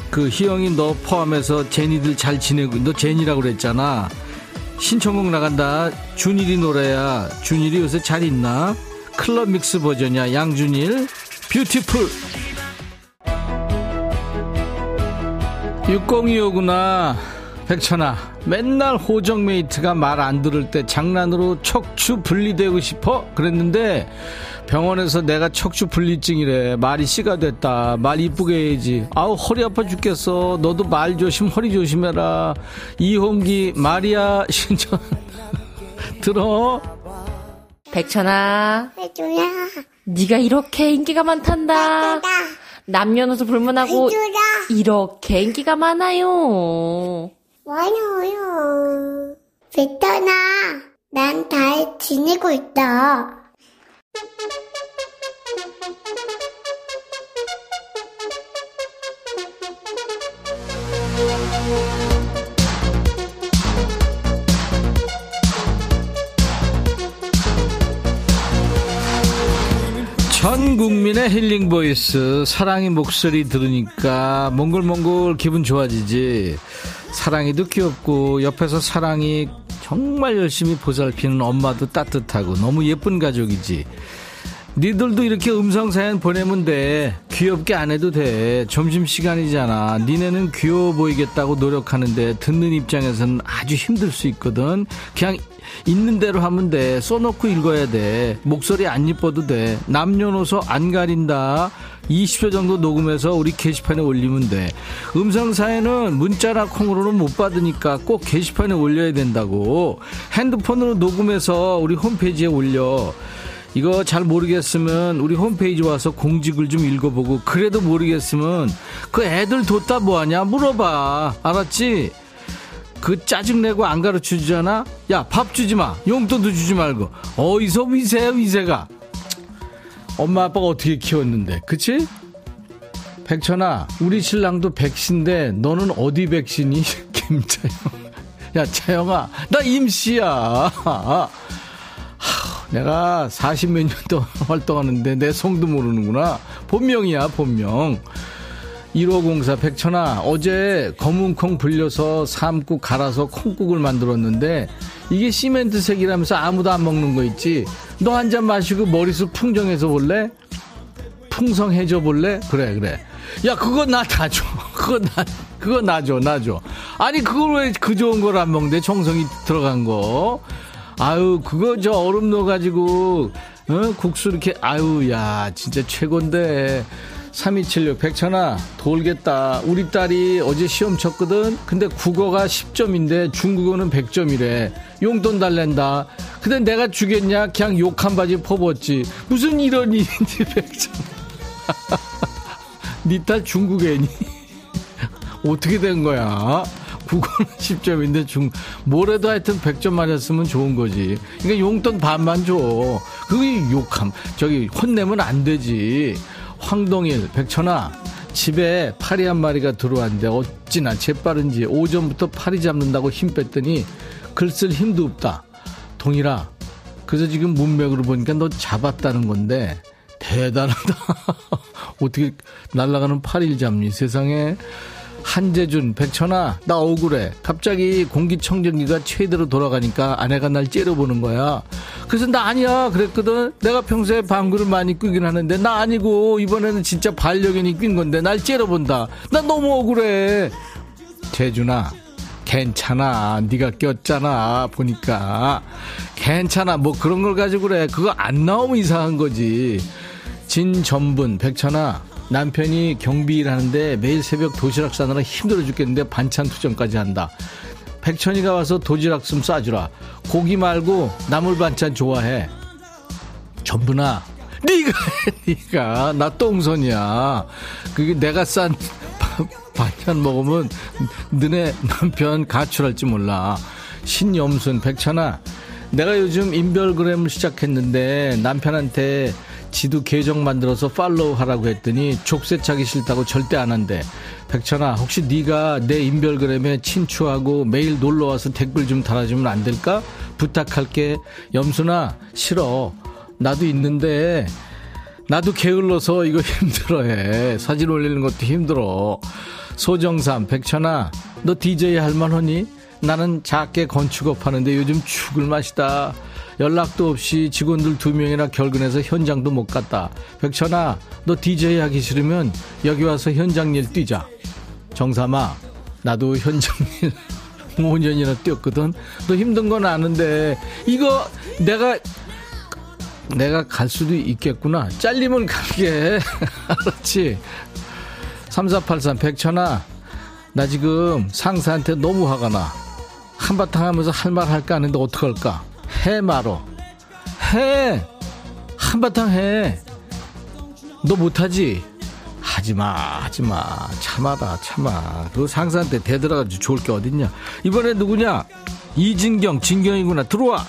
그 희영이 너 포함해서 제니들 잘 지내고 너 제니라고 그랬잖아. 신청곡 나간다. 준일이 노래야. 준일이 요새 잘 있나? 클럽 믹스 버전이야. 양준일. 뷰티풀. 6025구나. 백천아, 맨날 호정메이트가 말 안 들을 때 장난으로 척추 분리되고 싶어? 그랬는데 병원에서 내가 척추 분리증이래. 말이 씨가 됐다. 말 이쁘게 해야지. 아우, 허리 아파 죽겠어. 너도 말 조심, 허리 조심해라. 이홍기, 마리아 신청. 들어? 백천아, 해줘야 네가 이렇게 인기가 많단다. 남녀노소 불문하고 해줘라 이렇게 인기가 많아요. 많아요. 백천아 난잘 지내고 있다. 전 국민의 힐링 보이스 사랑의 목소리 들으니까 몽글몽글 기분 좋아지지 사랑이도 귀엽고 옆에서 사랑이 정말 열심히 보살피는 엄마도 따뜻하고 너무 예쁜 가족이지. 니들도 이렇게 음성 사연 보내면 돼. 귀엽게 안 해도 돼. 점심시간이잖아. 니네는 귀여워 보이겠다고 노력하는데 듣는 입장에서는 아주 힘들 수 있거든. 그냥 있는 대로 하면 돼. 써놓고 읽어야 돼. 목소리 안 이뻐도 돼. 남녀노소 안 가린다. 20초 정도 녹음해서 우리 게시판에 올리면 돼. 음성 사연은 문자나 콩으로는 못 받으니까 꼭 게시판에 올려야 된다고. 핸드폰으로 녹음해서 우리 홈페이지에 올려. 이거 잘 모르겠으면 우리 홈페이지 와서 공지글 좀 읽어보고 그래도 모르겠으면 그 애들 뒀다 뭐하냐 물어봐. 알았지? 그 짜증내고 안 가르쳐 주잖아? 야 밥 주지 마. 용돈도 주지 말고. 어디서 위세야 위세가? 엄마 아빠가 어떻게 키웠는데 그치? 백천아 우리 신랑도 백신데 너는 어디 백신이? 김차영. 야 차영아 나 임시야. 내가 40 몇 년 동안 활동하는데 내 성도 모르는구나. 본명이야, 본명. 1504 백천아, 어제 검은콩 불려서 삶고 갈아서 콩국을 만들었는데 이게 시멘트색이라면서 아무도 안 먹는 거 있지? 너 한 잔 마시고 머리숱 풍정해서 볼래? 풍성해져 볼래? 그래, 그래. 야, 그거 나 다 줘. 그거 나, 그거 나 줘, 나 줘. 아니, 그걸 왜 그 좋은 걸 안 먹는데? 정성이 들어간 거. 아유, 그거 저 얼음 넣어가지고, 어? 국수 이렇게, 아유, 야, 진짜 최곤데. 3276 백천아 돌겠다. 우리 딸이 어제 시험 쳤거든. 근데 국어가 10점인데 중국어는 100점이래. 용돈 달랜다. 근데 내가 주겠냐? 그냥 욕 한 바지 퍼붓지. 무슨 이런 일인지 백천. 니딸 중국 애니? 어떻게 된 거야? 국어는 10점인데 중 뭐래도 하여튼 100점 맞았으면 좋은 거지. 그러니까 용돈 반만 줘. 그게 욕함. 저기 혼내면 안 되지 황동일, 백천아, 집에 파리 한 마리가 들어왔는데 어찌나 재빠른지 오전부터 파리 잡는다고 힘 뺐더니 글쓸 힘도 없다. 동일아, 그래서 지금 문맥으로 보니까 너 잡았다는 건데 대단하다. 어떻게 날아가는 파리를 잡니 세상에. 한재준, 백천아, 나 억울해. 갑자기 공기청정기가 최대로 돌아가니까 아내가 날 째려보는 거야. 그래서 나 아니야. 그랬거든. 내가 평소에 방구를 많이 끄긴 하는데 나 아니고 이번에는 진짜 반려견이 낀 건데 날 째려본다. 나 너무 억울해. 재준아, 괜찮아. 네가 꼈잖아. 보니까. 괜찮아. 뭐 그런 걸 가지고 그래. 그거 안 나오면 이상한 거지. 진전분, 백천아. 남편이 경비 일 하는데 매일 새벽 도시락 싸느라 힘들어 죽겠는데 반찬 투정까지 한다. 백천이가 와서 도시락 좀 싸주라. 고기 말고 나물 반찬 좋아해. 전부나 네가 네가 나 똥손이야. 그게 내가 싼 반찬 먹으면 너네 남편 가출할지 몰라. 신염순 백천아 내가 요즘 인별그램을 시작했는데 남편한테 지도 계정 만들어서 팔로우 하라고 했더니 족쇄 차기 싫다고 절대 안 한대. 백천아 혹시 네가 내 인별그램에 친추하고 매일 놀러와서 댓글 좀 달아주면 안 될까? 부탁할게. 염순아 싫어. 나도 있는데 나도 게을러서 이거 힘들어해. 사진 올리는 것도 힘들어. 소정삼 백천아 너 DJ 할만하니? 나는 작게 건축업 하는데 요즘 죽을 맛이다. 연락도 없이 직원들 두 명이나 결근해서 현장도 못 갔다. 백천아, 너 DJ 하기 싫으면 여기 와서 현장 일 뛰자. 정삼아, 나도 현장 일 5년이나 뛰었거든. 너 힘든 건 아는데 이거 내가 내가 갈 수도 있겠구나. 잘리면 가게. 알았지? 3483 백천아, 나 지금 상사한테 너무 화가 나. 한바탕 하면서 할 말 할까 하는데 어떡할까? 해 말어. 해. 한바탕 해. 너 못하지? 하지마, 하지마. 참아라, 참아. 그 상사한테 대들어가지고 좋을 게 어딨냐. 이번에 누구냐? 이진경, 진경이구나. 들어와.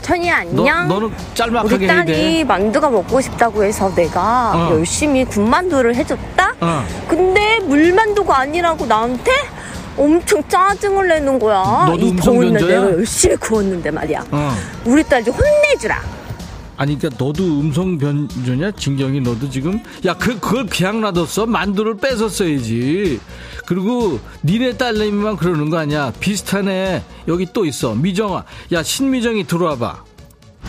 천이 안녕. 너, 는 짤막하게 우리 딸이. 만두가 먹고 싶다고 해서 내가 어. 열심히 군만두를 해줬다. 어. 근데 물만두가 아니라고 나한테 엄청 짜증을 내는 거야. 너도 이 음성 더운 날? 내가 열심히 구웠는데 말이야. 어. 우리 딸좀 혼내주라. 아니, 그니까 너도 음성 변조냐? 진경이 너도 지금? 야, 그, 그걸 그냥 놔뒀어? 만두를 뺏었어야지. 그리고 니네 딸내미만 그러는 거 아니야. 비슷한 애 여기 또 있어. 미정아. 야, 신미정이 들어와봐.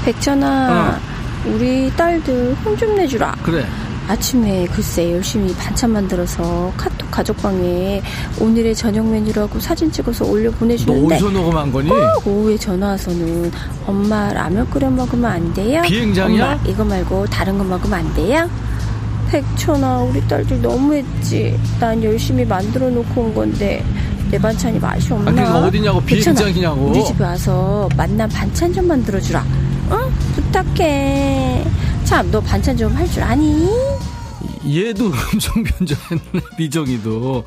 백천아, 우리 딸들 혼 좀 내주라. 그래. 아침에 글쎄 열심히 반찬 만들어서 카톡 가족방에 오늘의 저녁 메뉴라고 사진 찍어서 올려 너 보내주는데 어디서 녹음한 거니? 꼭 오후에 전화 와서는 엄마 라면 끓여 먹으면 안 돼요? 비행장이야? 엄마 이거 말고 다른 거 먹으면 안 돼요? 백천아 우리 딸들 너무했지 난 열심히 만들어 놓고 온 건데 내 반찬이 맛이 없나? 아, 그게 어디냐고, 비행장이냐고. 우리 집에 와서 만난 반찬 좀 만들어 주라 응? 부탁해 참 너 반찬 좀 할 줄 아니? 얘도 음성 변조했네. 미정이도.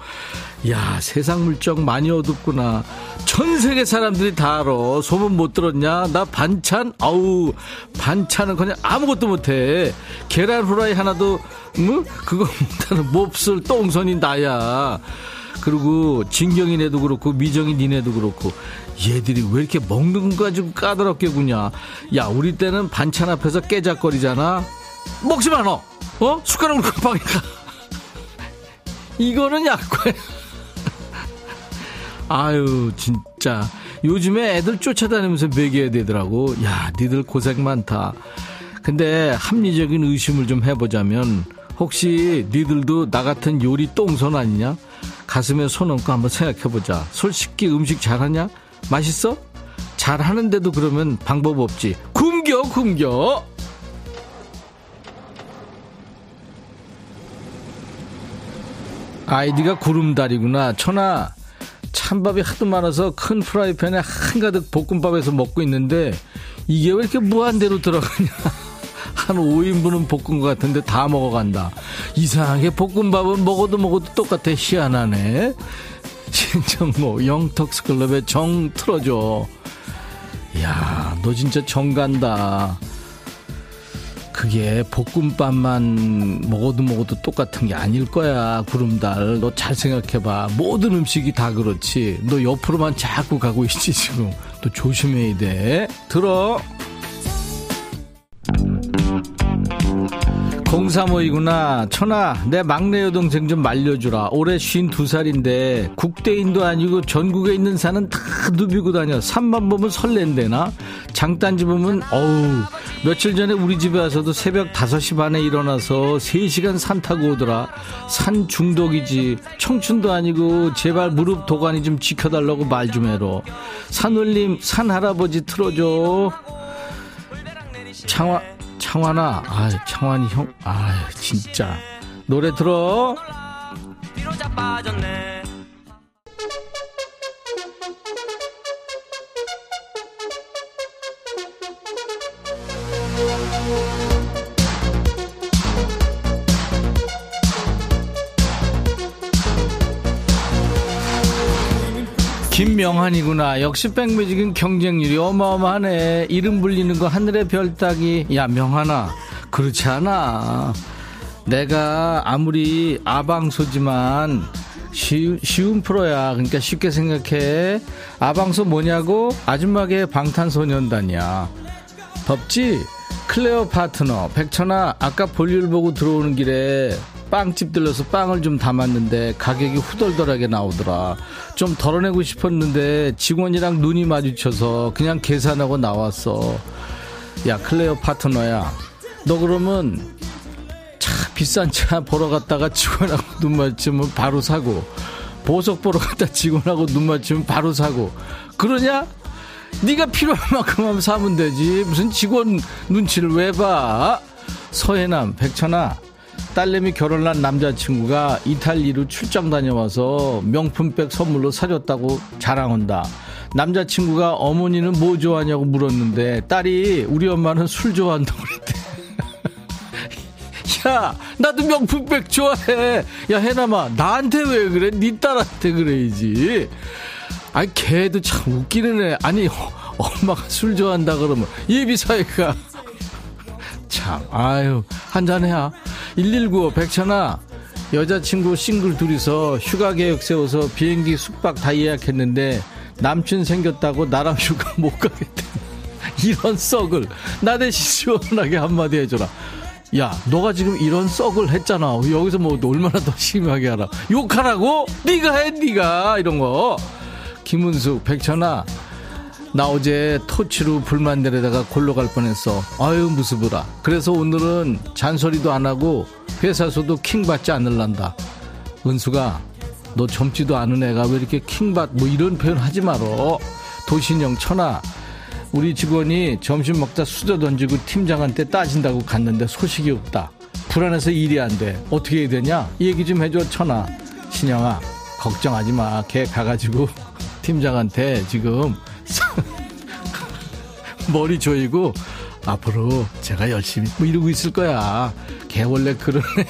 야, 세상 물정 많이 어둡구나. 전 세계 사람들이 다 알아. 소문 못 들었냐? 나 반찬? 아우, 반찬은 그냥 아무것도 못해. 계란 후라이 하나도, 뭐? 그거 못하는 몹쓸 똥손이 나야. 그리고 진경이 네도 그렇고 미정이 니네도 그렇고 얘들이 왜 이렇게 먹는 거 가지고 까다롭게 구냐. 야 우리 때는 반찬 앞에서 깨작거리잖아. 먹지 마 너. 어? 숟가락으로 금방에 가. 이거는 약과야. 아유 진짜. 요즘에 애들 쫓아다니면서 먹여야 되더라고. 야 니들 고생 많다. 근데 합리적인 의심을 좀 해보자면 혹시 니들도 나 같은 요리 똥손 아니냐 가슴에 손 얹고 한번 생각해보자. 솔직히 음식 잘하냐? 맛있어? 잘하는데도 그러면 방법 없지. 굶겨 굶겨. 아이디가 구름다리구나. 천아, 찬밥이 하도 많아서 큰 프라이팬에 한가득 볶음밥에서 먹고 있는데 이게 왜 이렇게 무한대로 들어가냐. 한 5인분은 볶은 것 같은데 다 먹어간다. 이상하게 볶음밥은 먹어도 먹어도 똑같아. 희한하네. 신정모 영턱스클럽의 정 틀어줘. 야, 너 진짜 정 간다. 그게 볶음밥만 먹어도 먹어도 똑같은 게 아닐 거야 구름달 너 잘 생각해봐 모든 음식이 다 그렇지 너 옆으로만 자꾸 가고 있지 지금 또 조심해야 돼 들어 035이구나. 천아, 내 막내 여동생 좀 말려주라. 올해 52살인데, 국대인도 아니고 전국에 있는 산은 다 누비고 다녀. 산만 보면 설렌대나? 장단지 보면, 어우, 며칠 전에 우리 집에 와서도 새벽 5시 반에 일어나서 3시간 산 타고 오더라. 산 중독이지. 청춘도 아니고, 제발 무릎 도가니 좀 지켜달라고 말 좀 해로. 산울림, 산 할아버지 틀어줘. 창화, 창환아, 아, 창환이 형, 아, 진짜 노래 들어. 명한이구나. 역시 백뮤직은 경쟁률이 어마어마하네. 이름 불리는 거 하늘의 별 따기. 야, 명한아. 그렇지 않아. 내가 아무리 아방소지만 쉬, 쉬운 프로야. 그러니까 쉽게 생각해. 아방소 뭐냐고? 아줌마계 방탄소년단이야. 덥지? 클레어 파트너. 백천아, 아까 볼일 보고 들어오는 길에 빵집 들러서 빵을 좀 담았는데 가격이 후덜덜하게 나오더라. 좀 덜어내고 싶었는데 직원이랑 눈이 마주쳐서 그냥 계산하고 나왔어. 야, 클레어 파트너야. 너 그러면 차 비싼 차 보러 갔다가 직원하고 눈 마주치면 바로 사고 보석 보러 갔다 직원하고 눈 마주치면 바로 사고 그러냐? 네가 필요한 만큼 하면 사면 되지 무슨 직원 눈치를 왜 봐? 서해남 백천아 딸내미 결혼한 남자친구가 이탈리로 출장 다녀와서 명품백 선물로 사줬다고 자랑한다. 남자친구가 어머니는 뭐 좋아하냐고 물었는데 딸이 우리 엄마는 술 좋아한다고 그랬대. 야, 나도 명품백 좋아해. 야, 해남아, 나한테 왜 그래? 네 딸한테 그래야지. 아니, 걔도 참 웃기는 애. 아니, 엄마가 술 좋아한다 그러면 예비 사회가 참, 아유, 한잔 해야. 119, 백천아, 여자친구 싱글 둘이서 휴가 계획 세워서 비행기 숙박 다 예약했는데 남친 생겼다고 나랑 휴가 못 가겠대. 이런 썩을 나 대신 시원하게 한마디 해줘라. 야, 너가 지금 이런 썩을 했잖아. 여기서 뭐 얼마나 더 심하게 하라. 욕하라고? 네가 해, 네가 이런 거. 김은숙, 백천아, 나 어제 토치로 불만 내려다가 골로 갈 뻔했어. 아유 무스브라. 그래서 오늘은 잔소리도 안 하고 회사에서도 킹 받지 않을란다. 은수가 너 젊지도 않은 애가 왜 이렇게 킹받 뭐 이런 표현 하지 말어. 도신영 천하 우리 직원이 점심 먹다 수저 던지고 팀장한테 따진다고 갔는데 소식이 없다. 불안해서 일이 안 돼. 어떻게 해야 되냐? 얘기 좀 해줘 천하. 신영아 걱정하지 마. 걔 가가지고 팀장한테 지금 머리 조이고 앞으로 제가 열심히 뭐 이러고 있을 거야. 걔 원래 그런 애야.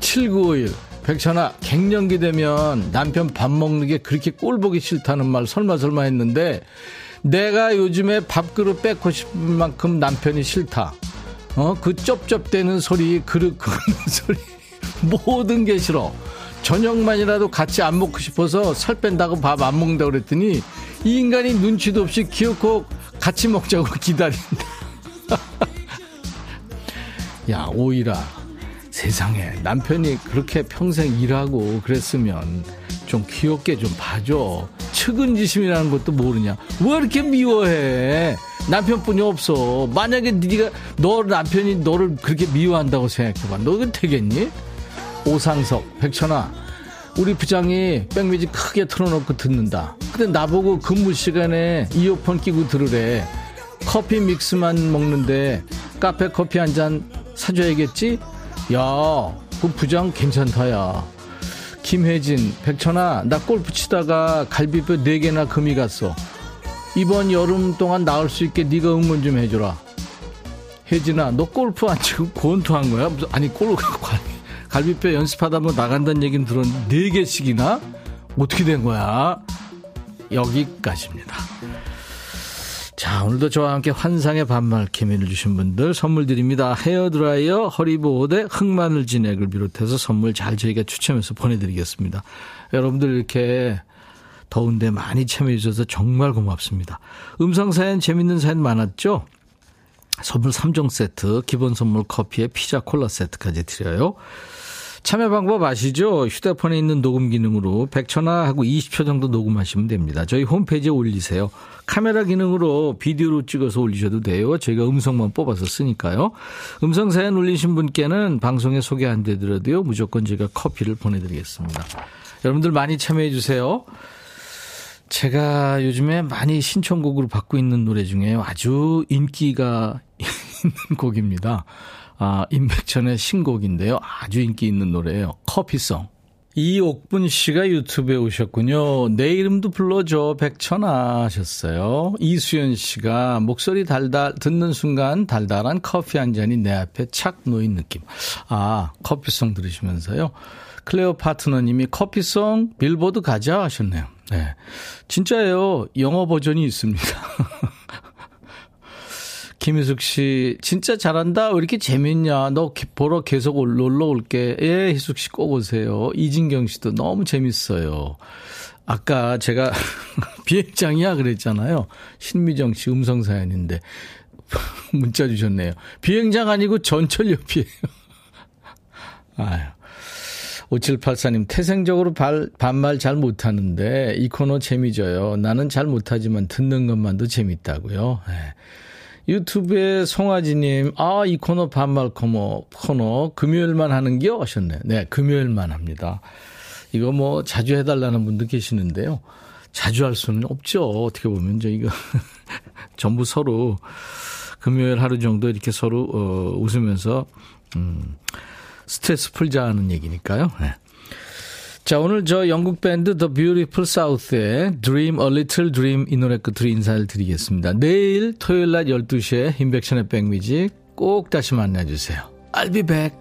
7951 백천아 갱년기 되면 남편 밥 먹는 게 그렇게 꼴 보기 싫다는 말 설마 설마 했는데 내가 요즘에 밥그릇 뺏고 싶은 만큼 남편이 싫다. 어, 그 쩝쩝대는 소리, 그릇 끄는 소리, 모든 게 싫어. 저녁만이라도 같이 안 먹고 싶어서 살 뺀다고 밥 안 먹는다고 그랬더니 이 인간이 눈치도 없이 기어코 같이 먹자고 기다린다. 야, 오이라. 세상에 남편이 그렇게 평생 일하고 그랬으면 좀 귀엽게 좀 봐줘. 측은지심이라는 것도 모르냐. 왜 이렇게 미워해? 남편뿐이 없어. 만약에 네가 너 남편이 너를 그렇게 미워한다고 생각해봐. 너그 되겠니? 오상석, 백천아, 우리 부장이 백뮤직 크게 틀어놓고 듣는다. 근데 나보고 근무 시간에 이어폰 끼고 들으래. 커피 믹스만 먹는데 카페 커피 한 잔 사줘야겠지? 야, 그 부장 괜찮다, 야. 김혜진, 백천아, 나 골프 치다가 갈비뼈 4개나 금이 갔어. 이번 여름 동안 나을 수 있게 네가 응원 좀 해줘라. 혜진아, 너 골프 안 치고 권투한 거야? 아니, 골프, 갈비뼈 연습하다 뭐 나간다는 얘기는 들었는데, 4개씩이나? 어떻게 된 거야? 여기까지입니다. 자, 오늘도 저와 함께 환상의 반말 케미를 주신 분들 선물 드립니다. 헤어드라이어, 허리보호대, 흑마늘 진액을 비롯해서 선물 잘 저희가 추첨해서 보내드리겠습니다. 여러분들 이렇게 더운데 많이 참여해 주셔서 정말 고맙습니다. 음성사연 재밌는 사연 많았죠? 선물 3종 세트, 기본 선물 커피에 피자 콜라 세트까지 드려요. 참여 방법 아시죠? 휴대폰에 있는 녹음 기능으로 100초나 하고 20초 정도 녹음하시면 됩니다. 저희 홈페이지에 올리세요. 카메라 기능으로 비디오로 찍어서 올리셔도 돼요. 저희가 음성만 뽑아서 쓰니까요. 음성 사연 올리신 분께는 방송에 소개 안 되더라도요. 무조건 제가 커피를 보내드리겠습니다. 여러분들 많이 참여해 주세요. 제가 요즘에 많이 신청곡으로 받고 있는 노래 중에 아주 인기가 있는 곡입니다. 아, 임백천의 신곡인데요. 아주 인기 있는 노래예요. 커피송. 이옥분 씨가 유튜브에 오셨군요. 내 이름도 불러줘 백천아 하셨어요. 이수연 씨가 목소리 달달 듣는 순간 달달한 커피 한 잔이 내 앞에 착 놓인 느낌. 아 커피송 들으시면서요. 클레오 파트너님이 커피송 빌보드 가자 하셨네요. 네, 진짜예요. 영어 버전이 있습니다. 김희숙 씨, 진짜 잘한다. 왜 이렇게 재밌냐. 너 보러 계속 놀러 올게. 예, 희숙 씨 꼭 오세요. 이진경 씨도 너무 재밌어요. 아까 제가 비행장이야 그랬잖아요. 신미정 씨 음성 사연인데 문자 주셨네요. 비행장 아니고 전철 옆이에요. 아유. 5784님, 태생적으로 발, 반말 잘 못하는데, 이 코너 재미져요. 나는 잘 못하지만 듣는 것만도 재밌다고요. 네. 유튜브에 송아지님, 아, 이 코너 반말 코너, 코너, 금요일만 하는겨? 하셨네. 네, 금요일만 합니다. 이거 뭐 자주 해달라는 분도 계시는데요. 자주 할 수는 없죠. 어떻게 보면 저희가 전부 서로 금요일 하루 정도 이렇게 서로 어, 웃으면서 음, 스트레스 풀자는 얘기니까요. 네. 자, 오늘 저 영국 밴드 The Beautiful South의 Dream a Little Dream 이 노래 끝으로 인사를 드리겠습니다. 내일 토요일 낮 12시에 인백션의 백뮤직 꼭 다시 만나주세요. I'll be back.